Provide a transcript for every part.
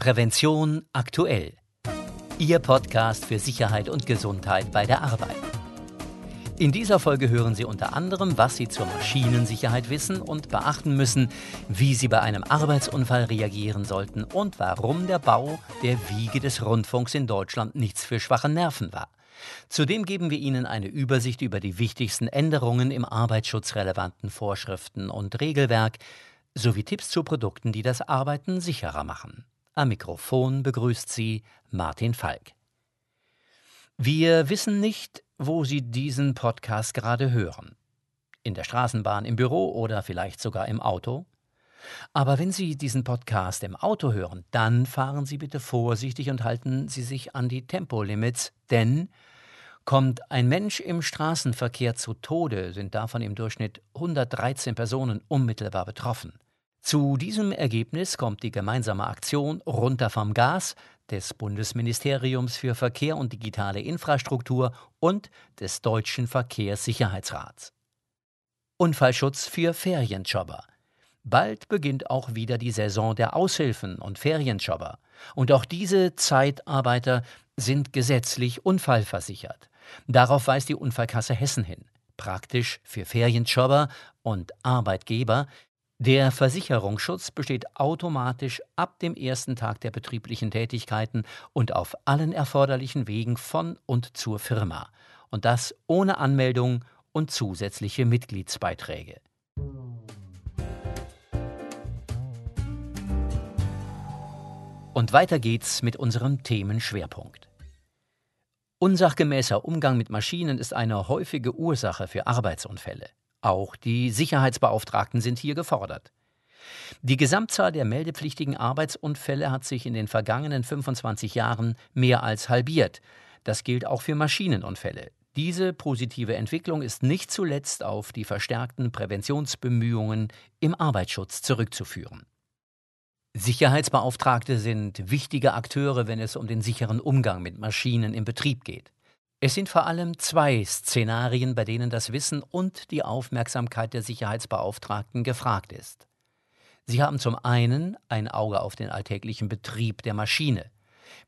Prävention aktuell. Ihr Podcast für Sicherheit und Gesundheit bei der Arbeit. In dieser Folge hören Sie unter anderem, was Sie zur Maschinensicherheit wissen und beachten müssen, wie Sie bei einem Arbeitsunfall reagieren sollten und warum der Bau der Wiege des Rundfunks in Deutschland nichts für schwache Nerven war. Zudem geben wir Ihnen eine Übersicht über die wichtigsten Änderungen im arbeitsschutzrelevanten Vorschriften und Regelwerk sowie Tipps zu Produkten, die das Arbeiten sicherer machen. Am Mikrofon begrüßt Sie Martin Falk. Wir wissen nicht, wo Sie diesen Podcast gerade hören. In der Straßenbahn, im Büro oder vielleicht sogar im Auto. Aber wenn Sie diesen Podcast im Auto hören, dann fahren Sie bitte vorsichtig und halten Sie sich an die Tempolimits, denn kommt ein Mensch im Straßenverkehr zu Tode, sind davon im Durchschnitt 113 Personen unmittelbar betroffen. Zu diesem Ergebnis kommt die gemeinsame Aktion Runter vom Gas des Bundesministeriums für Verkehr und digitale Infrastruktur und des Deutschen Verkehrssicherheitsrats. Unfallschutz für Ferienjobber. Bald beginnt auch wieder die Saison der Aushilfen und Ferienjobber. Und auch diese Zeitarbeiter sind gesetzlich unfallversichert. Darauf weist die Unfallkasse Hessen hin. Praktisch für Ferienjobber und Arbeitgeber, der Versicherungsschutz besteht automatisch ab dem ersten Tag der betrieblichen Tätigkeiten und auf allen erforderlichen Wegen von und zur Firma. Und das ohne Anmeldung und zusätzliche Mitgliedsbeiträge. Und weiter geht's mit unserem Themenschwerpunkt. Unsachgemäßer Umgang mit Maschinen ist eine häufige Ursache für Arbeitsunfälle. Auch die Sicherheitsbeauftragten sind hier gefordert. Die Gesamtzahl der meldepflichtigen Arbeitsunfälle hat sich in den vergangenen 25 Jahren mehr als halbiert. Das gilt auch für Maschinenunfälle. Diese positive Entwicklung ist nicht zuletzt auf die verstärkten Präventionsbemühungen im Arbeitsschutz zurückzuführen. Sicherheitsbeauftragte sind wichtige Akteure, wenn es um den sicheren Umgang mit Maschinen im Betrieb geht. Es sind vor allem zwei Szenarien, bei denen das Wissen und die Aufmerksamkeit der Sicherheitsbeauftragten gefragt ist. Sie haben zum einen ein Auge auf den alltäglichen Betrieb der Maschine.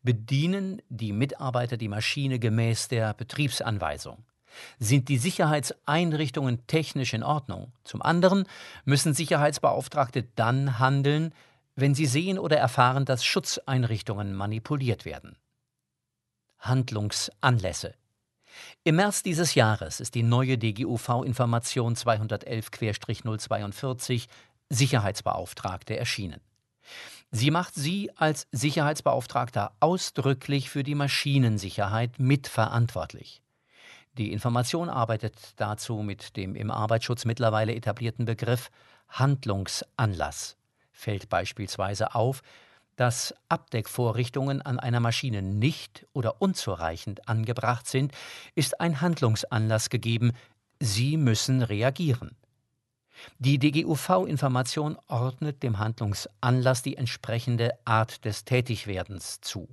Bedienen die Mitarbeiter die Maschine gemäß der Betriebsanweisung? Sind die Sicherheitseinrichtungen technisch in Ordnung? Zum anderen müssen Sicherheitsbeauftragte dann handeln, wenn sie sehen oder erfahren, dass Schutzeinrichtungen manipuliert werden. Handlungsanlässe im März dieses Jahres ist die neue DGUV-Information 211-042 Sicherheitsbeauftragte erschienen. Sie macht Sie als Sicherheitsbeauftragter ausdrücklich für die Maschinensicherheit mitverantwortlich. Die Information arbeitet dazu mit dem im Arbeitsschutz mittlerweile etablierten Begriff Handlungsanlass, fällt beispielsweise auf, dass Abdeckvorrichtungen an einer Maschine nicht oder unzureichend angebracht sind, ist ein Handlungsanlass gegeben, Sie müssen reagieren. Die DGUV-Information ordnet dem Handlungsanlass die entsprechende Art des Tätigwerdens zu.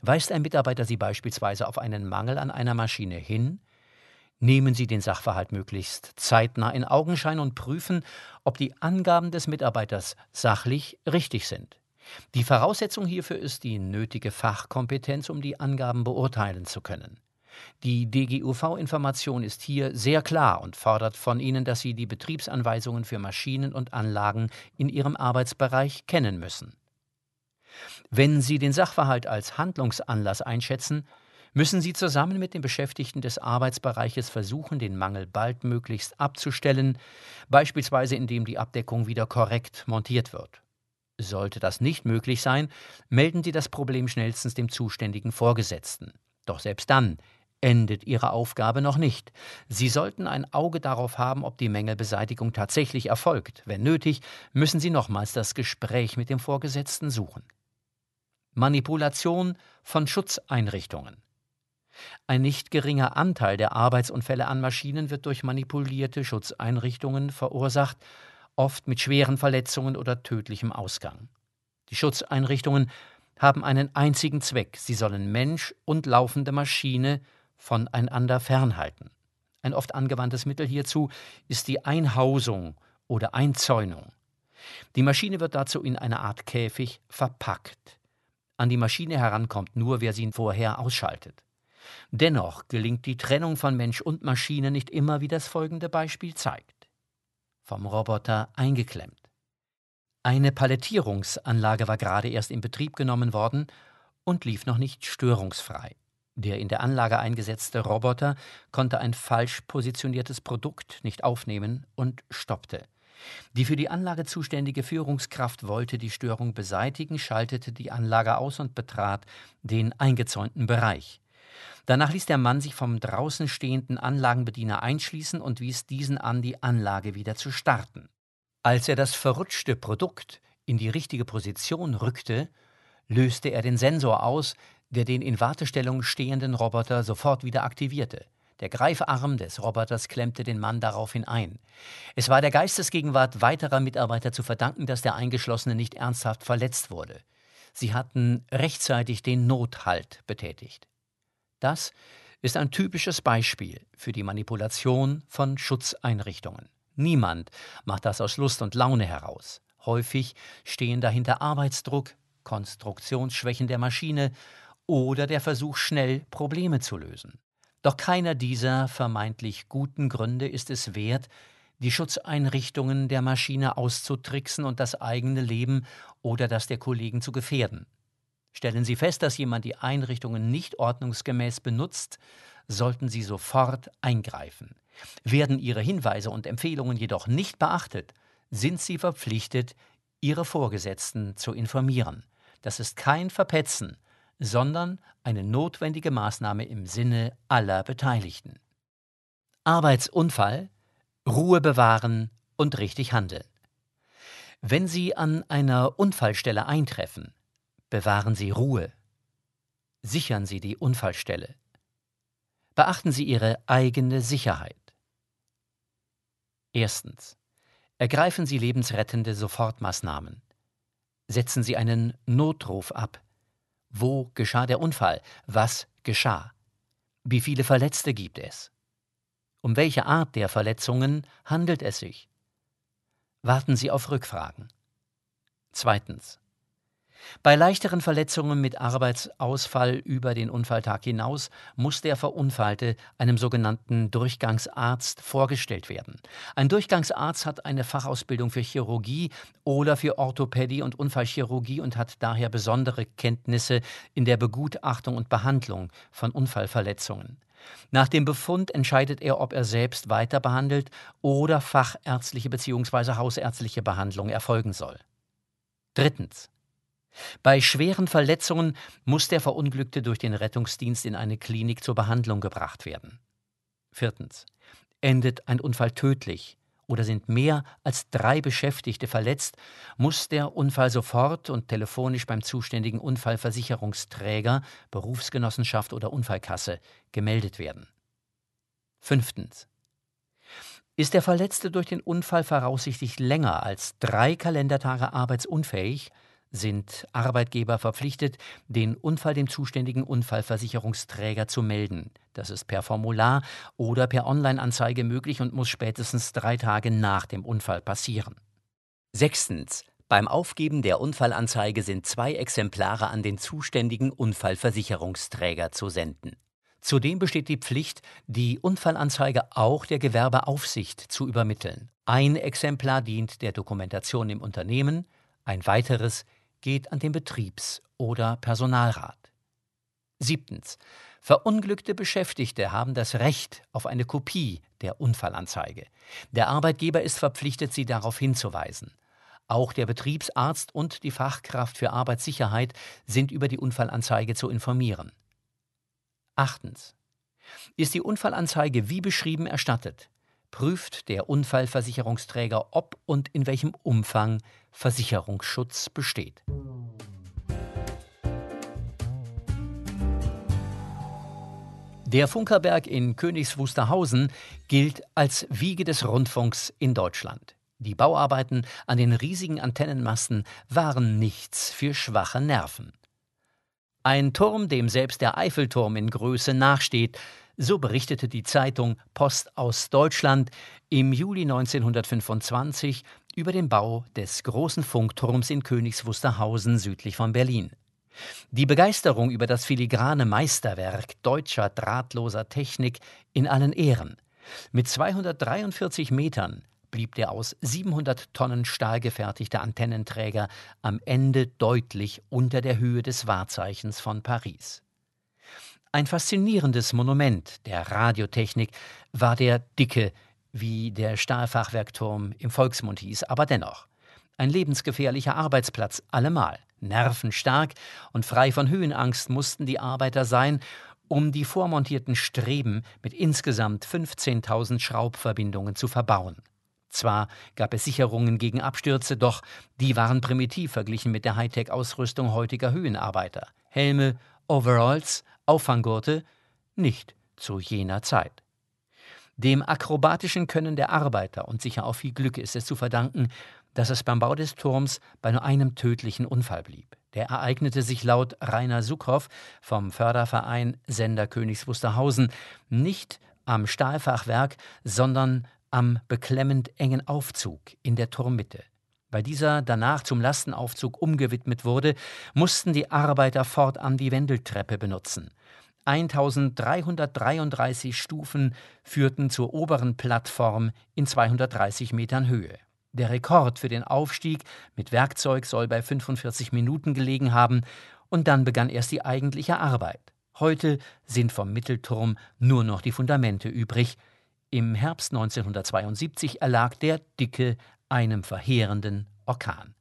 Weist ein Mitarbeiter Sie beispielsweise auf einen Mangel an einer Maschine hin, nehmen Sie den Sachverhalt möglichst zeitnah in Augenschein und prüfen, ob die Angaben des Mitarbeiters sachlich richtig sind. Die Voraussetzung hierfür ist die nötige Fachkompetenz, um die Angaben beurteilen zu können. Die DGUV-Information ist hier sehr klar und fordert von Ihnen, dass Sie die Betriebsanweisungen für Maschinen und Anlagen in Ihrem Arbeitsbereich kennen müssen. Wenn Sie den Sachverhalt als Handlungsanlass einschätzen, müssen Sie zusammen mit den Beschäftigten des Arbeitsbereiches versuchen, den Mangel baldmöglichst abzustellen, beispielsweise indem die Abdeckung wieder korrekt montiert wird. Sollte das nicht möglich sein, melden Sie das Problem schnellstens dem zuständigen Vorgesetzten. Doch selbst dann endet Ihre Aufgabe noch nicht. Sie sollten ein Auge darauf haben, ob die Mängelbeseitigung tatsächlich erfolgt. Wenn nötig, müssen Sie nochmals das Gespräch mit dem Vorgesetzten suchen. Manipulation von Schutzeinrichtungen. Ein nicht geringer Anteil der Arbeitsunfälle an Maschinen wird durch manipulierte Schutzeinrichtungen verursacht oft mit schweren Verletzungen oder tödlichem Ausgang. Die Schutzeinrichtungen haben einen einzigen Zweck, sie sollen Mensch und laufende Maschine voneinander fernhalten. Ein oft angewandtes Mittel hierzu ist die Einhausung oder Einzäunung. Die Maschine wird dazu in eine Art Käfig verpackt. An die Maschine herankommt nur, wer sie vorher ausschaltet. Dennoch gelingt die Trennung von Mensch und Maschine nicht immer, wie das folgende Beispiel zeigt. Vom Roboter eingeklemmt. Eine Palettierungsanlage war gerade erst in Betrieb genommen worden und lief noch nicht störungsfrei. Der in der Anlage eingesetzte Roboter konnte ein falsch positioniertes Produkt nicht aufnehmen und stoppte. Die für die Anlage zuständige Führungskraft wollte die Störung beseitigen, schaltete die Anlage aus und betrat den eingezäunten Bereich. Danach ließ der Mann sich vom draußen stehenden Anlagenbediener einschließen und wies diesen an, die Anlage wieder zu starten. Als er das verrutschte Produkt in die richtige Position rückte, löste er den Sensor aus, der den in Wartestellung stehenden Roboter sofort wieder aktivierte. Der Greifarm des Roboters klemmte den Mann daraufhin ein. Es war der Geistesgegenwart weiterer Mitarbeiter zu verdanken, dass der Eingeschlossene nicht ernsthaft verletzt wurde. Sie hatten rechtzeitig den Nothalt betätigt. Das ist ein typisches Beispiel für die Manipulation von Schutzeinrichtungen. Niemand macht das aus Lust und Laune heraus. Häufig stehen dahinter Arbeitsdruck, Konstruktionsschwächen der Maschine oder der Versuch, schnell Probleme zu lösen. Doch keiner dieser vermeintlich guten Gründe ist es wert, die Schutzeinrichtungen der Maschine auszutricksen und das eigene Leben oder das der Kollegen zu gefährden. Stellen Sie fest, dass jemand die Einrichtungen nicht ordnungsgemäß benutzt, sollten Sie sofort eingreifen. Werden Ihre Hinweise und Empfehlungen jedoch nicht beachtet, sind Sie verpflichtet, Ihre Vorgesetzten zu informieren. Das ist kein Verpetzen, sondern eine notwendige Maßnahme im Sinne aller Beteiligten. Arbeitsunfall, Ruhe bewahren und richtig handeln. Wenn Sie an einer Unfallstelle eintreffen, bewahren Sie Ruhe. Sichern Sie die Unfallstelle. Beachten Sie Ihre eigene Sicherheit. Erstens. Ergreifen Sie lebensrettende Sofortmaßnahmen. Setzen Sie einen Notruf ab. Wo geschah der Unfall? Was geschah? Wie viele Verletzte gibt es? Um welche Art der Verletzungen handelt es sich? Warten Sie auf Rückfragen. Zweitens. Bei leichteren Verletzungen mit Arbeitsausfall über den Unfalltag hinaus muss der Verunfallte einem sogenannten Durchgangsarzt vorgestellt werden. Ein Durchgangsarzt hat eine Fachausbildung für Chirurgie oder für Orthopädie und Unfallchirurgie und hat daher besondere Kenntnisse in der Begutachtung und Behandlung von Unfallverletzungen. Nach dem Befund entscheidet er, ob er selbst weiter behandelt oder fachärztliche bzw. hausärztliche Behandlung erfolgen soll. Drittens. Bei schweren Verletzungen muss der Verunglückte durch den Rettungsdienst in eine Klinik zur Behandlung gebracht werden. Viertens. Endet ein Unfall tödlich oder sind mehr als drei Beschäftigte verletzt, muss der Unfall sofort und telefonisch beim zuständigen Unfallversicherungsträger, Berufsgenossenschaft oder Unfallkasse gemeldet werden. Fünftens. Ist der Verletzte durch den Unfall voraussichtlich länger als drei Kalendertage arbeitsunfähig, sind Arbeitgeber verpflichtet, den Unfall dem zuständigen Unfallversicherungsträger zu melden. Das ist per Formular oder per Online-Anzeige möglich und muss spätestens drei Tage nach dem Unfall passieren. Sechstens. Beim Aufgeben der Unfallanzeige sind zwei Exemplare an den zuständigen Unfallversicherungsträger zu senden. Zudem besteht die Pflicht, die Unfallanzeige auch der Gewerbeaufsicht zu übermitteln. Ein Exemplar dient der Dokumentation im Unternehmen, ein weiteres geht an den Betriebs- oder Personalrat. Siebtens. Verunglückte Beschäftigte haben das Recht auf eine Kopie der Unfallanzeige. Der Arbeitgeber ist verpflichtet, sie darauf hinzuweisen. Auch der Betriebsarzt und die Fachkraft für Arbeitssicherheit sind über die Unfallanzeige zu informieren. Achtens. Ist die Unfallanzeige wie beschrieben erstattet, prüft der Unfallversicherungsträger, ob und in welchem Umfang Versicherungsschutz besteht. Der Funkerberg in Königs Wusterhausen gilt als Wiege des Rundfunks in Deutschland. Die Bauarbeiten an den riesigen Antennenmasten waren nichts für schwache Nerven. Ein Turm, dem selbst der Eiffelturm in Größe nachsteht, so berichtete die Zeitung Post aus Deutschland im Juli 1925 über den Bau des großen Funkturms in Königs Wusterhausen südlich von Berlin. Die Begeisterung über das filigrane Meisterwerk deutscher drahtloser Technik in allen Ehren. Mit 243 Metern blieb der aus 700 Tonnen Stahl gefertigte Antennenträger am Ende deutlich unter der Höhe des Wahrzeichens von Paris. Ein faszinierendes Monument der Radiotechnik war der Dicke, wie der Stahlfachwerkturm im Volksmund hieß, aber dennoch ein lebensgefährlicher Arbeitsplatz allemal. Nervenstark und frei von Höhenangst mussten die Arbeiter sein, um die vormontierten Streben mit insgesamt 15.000 Schraubverbindungen zu verbauen. Zwar gab es Sicherungen gegen Abstürze, doch die waren primitiv verglichen mit der Hightech-Ausrüstung heutiger Höhenarbeiter. Helme, Overalls, Auffanggurte, nicht zu jener Zeit. Dem akrobatischen Können der Arbeiter und sicher auch viel Glück ist es zu verdanken, dass es beim Bau des Turms bei nur einem tödlichen Unfall blieb. Der ereignete sich laut Rainer Suckhoff vom Förderverein Sender Königs Wusterhausen nicht am Stahlfachwerk, sondern am beklemmend engen Aufzug in der Turmmitte. Weil dieser danach zum Lastenaufzug umgewidmet wurde, mussten die Arbeiter fortan die Wendeltreppe benutzen. 1333 Stufen führten zur oberen Plattform in 230 Metern Höhe. Der Rekord für den Aufstieg mit Werkzeug soll bei 45 Minuten gelegen haben, und dann begann erst die eigentliche Arbeit. Heute sind vom Mittelturm nur noch die Fundamente übrig. Im Herbst 1972 erlag der Dicke einem verheerenden Orkan.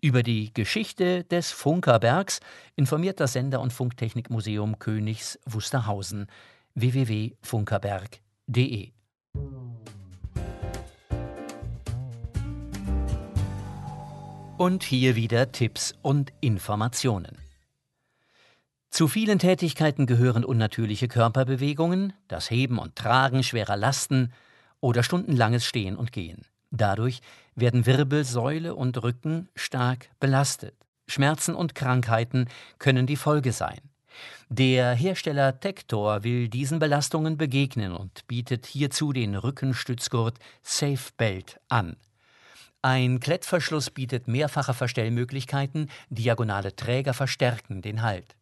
Über die Geschichte des Funkerbergs informiert das Sender- und Funktechnikmuseum Königs Wusterhausen www.funkerberg.de. Und hier wieder Tipps und Informationen. Zu vielen Tätigkeiten gehören unnatürliche Körperbewegungen, das Heben und Tragen schwerer Lasten oder stundenlanges Stehen und Gehen. Dadurch werden Wirbelsäule und Rücken stark belastet. Schmerzen und Krankheiten können die Folge sein. Der Hersteller Tektor will diesen Belastungen begegnen und bietet hierzu den Rückenstützgurt Safe Belt an. Ein Klettverschluss bietet mehrfache Verstellmöglichkeiten, diagonale Träger verstärken den Halt.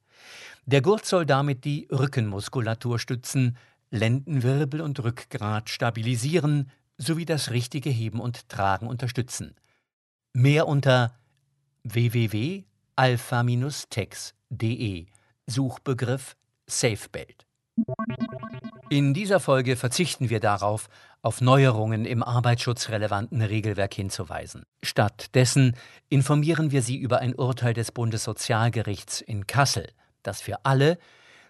Der Gurt soll damit die Rückenmuskulatur stützen, Lendenwirbel und Rückgrat stabilisieren, sowie das richtige Heben und Tragen unterstützen. Mehr unter www.alpha-tex.de Suchbegriff SafeBelt. In dieser Folge verzichten wir darauf, auf Neuerungen im arbeitsschutzrelevanten Regelwerk hinzuweisen. Stattdessen informieren wir Sie über ein Urteil des Bundessozialgerichts in Kassel, das für alle,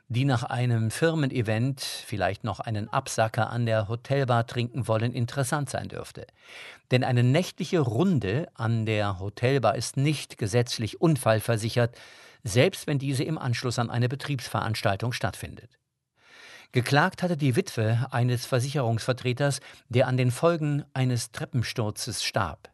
die nach einem Firmenevent vielleicht noch einen Absacker an der Hotelbar trinken wollen, interessant sein dürfte. Denn eine nächtliche Runde an der Hotelbar ist nicht gesetzlich unfallversichert, selbst wenn diese im Anschluss an eine Betriebsveranstaltung stattfindet. Geklagt hatte die Witwe eines Versicherungsvertreters, der an den Folgen eines Treppensturzes starb.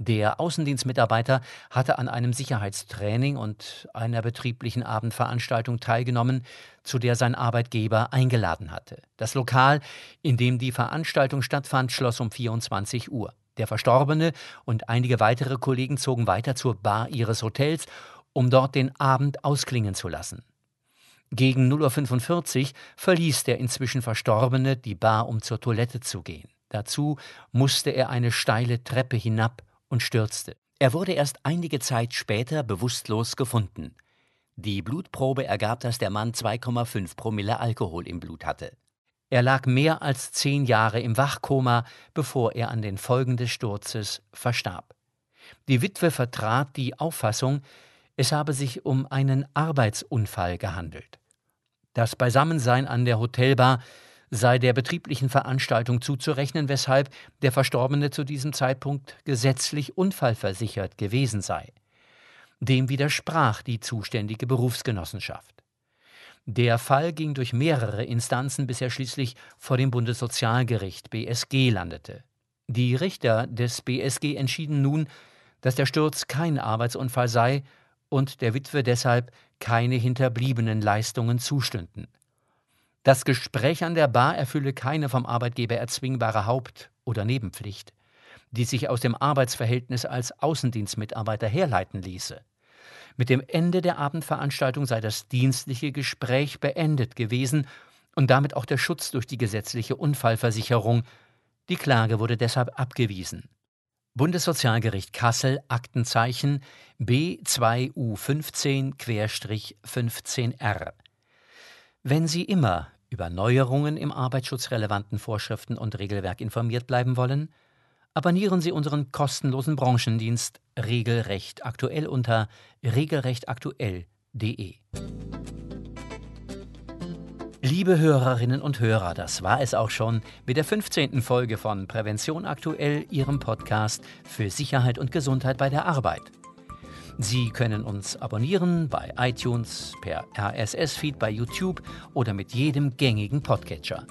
Der Außendienstmitarbeiter hatte an einem Sicherheitstraining und einer betrieblichen Abendveranstaltung teilgenommen, zu der sein Arbeitgeber eingeladen hatte. Das Lokal, in dem die Veranstaltung stattfand, schloss um 24 Uhr. Der Verstorbene und einige weitere Kollegen zogen weiter zur Bar ihres Hotels, um dort den Abend ausklingen zu lassen. Gegen 0.45 Uhr verließ der inzwischen Verstorbene die Bar, um zur Toilette zu gehen. Dazu musste er eine steile Treppe hinab und stürzte. Er wurde erst einige Zeit später bewusstlos gefunden. Die Blutprobe ergab, dass der Mann 2,5 Promille Alkohol im Blut hatte. Er lag mehr als zehn Jahre im Wachkoma, bevor er an den Folgen des Sturzes verstarb. Die Witwe vertrat die Auffassung, es habe sich um einen Arbeitsunfall gehandelt. Das Beisammensein an der Hotelbar sei der betrieblichen Veranstaltung zuzurechnen, weshalb der Verstorbene zu diesem Zeitpunkt gesetzlich unfallversichert gewesen sei. Dem widersprach die zuständige Berufsgenossenschaft. Der Fall ging durch mehrere Instanzen, bis er schließlich vor dem Bundessozialgericht BSG landete. Die Richter des BSG entschieden nun, dass der Sturz kein Arbeitsunfall sei und der Witwe deshalb keine hinterbliebenen Leistungen zustünden. Das Gespräch an der Bar erfülle keine vom Arbeitgeber erzwingbare Haupt- oder Nebenpflicht, die sich aus dem Arbeitsverhältnis als Außendienstmitarbeiter herleiten ließe. Mit dem Ende der Abendveranstaltung sei das dienstliche Gespräch beendet gewesen und damit auch der Schutz durch die gesetzliche Unfallversicherung. Die Klage wurde deshalb abgewiesen. Bundessozialgericht Kassel Aktenzeichen B2U15-15R. Wenn Sie immer über Neuerungen im arbeitsschutzrelevanten Vorschriften und Regelwerk informiert bleiben wollen, abonnieren Sie unseren kostenlosen Branchendienst Regelrecht aktuell unter regelrechtaktuell.de. Liebe Hörerinnen und Hörer, das war es auch schon mit der 15. Folge von Prävention aktuell, Ihrem Podcast für Sicherheit und Gesundheit bei der Arbeit. Sie können uns abonnieren bei iTunes, per RSS-Feed bei YouTube oder mit jedem gängigen Podcatcher.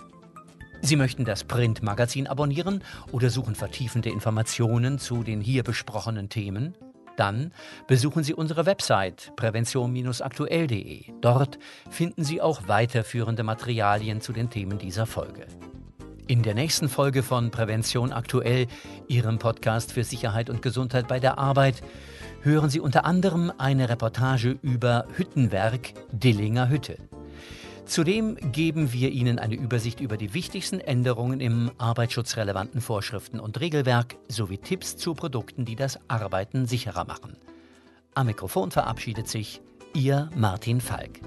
Sie möchten das Printmagazin abonnieren oder suchen vertiefende Informationen zu den hier besprochenen Themen? Dann besuchen Sie unsere Website prävention-aktuell.de. Dort finden Sie auch weiterführende Materialien zu den Themen dieser Folge. In der nächsten Folge von Prävention aktuell, Ihrem Podcast für Sicherheit und Gesundheit bei der Arbeit, hören Sie unter anderem eine Reportage über Hüttenwerk Dillinger Hütte. Zudem geben wir Ihnen eine Übersicht über die wichtigsten Änderungen im arbeitsschutzrelevanten Vorschriften und Regelwerk sowie Tipps zu Produkten, die das Arbeiten sicherer machen. Am Mikrofon verabschiedet sich Ihr Martin Falk.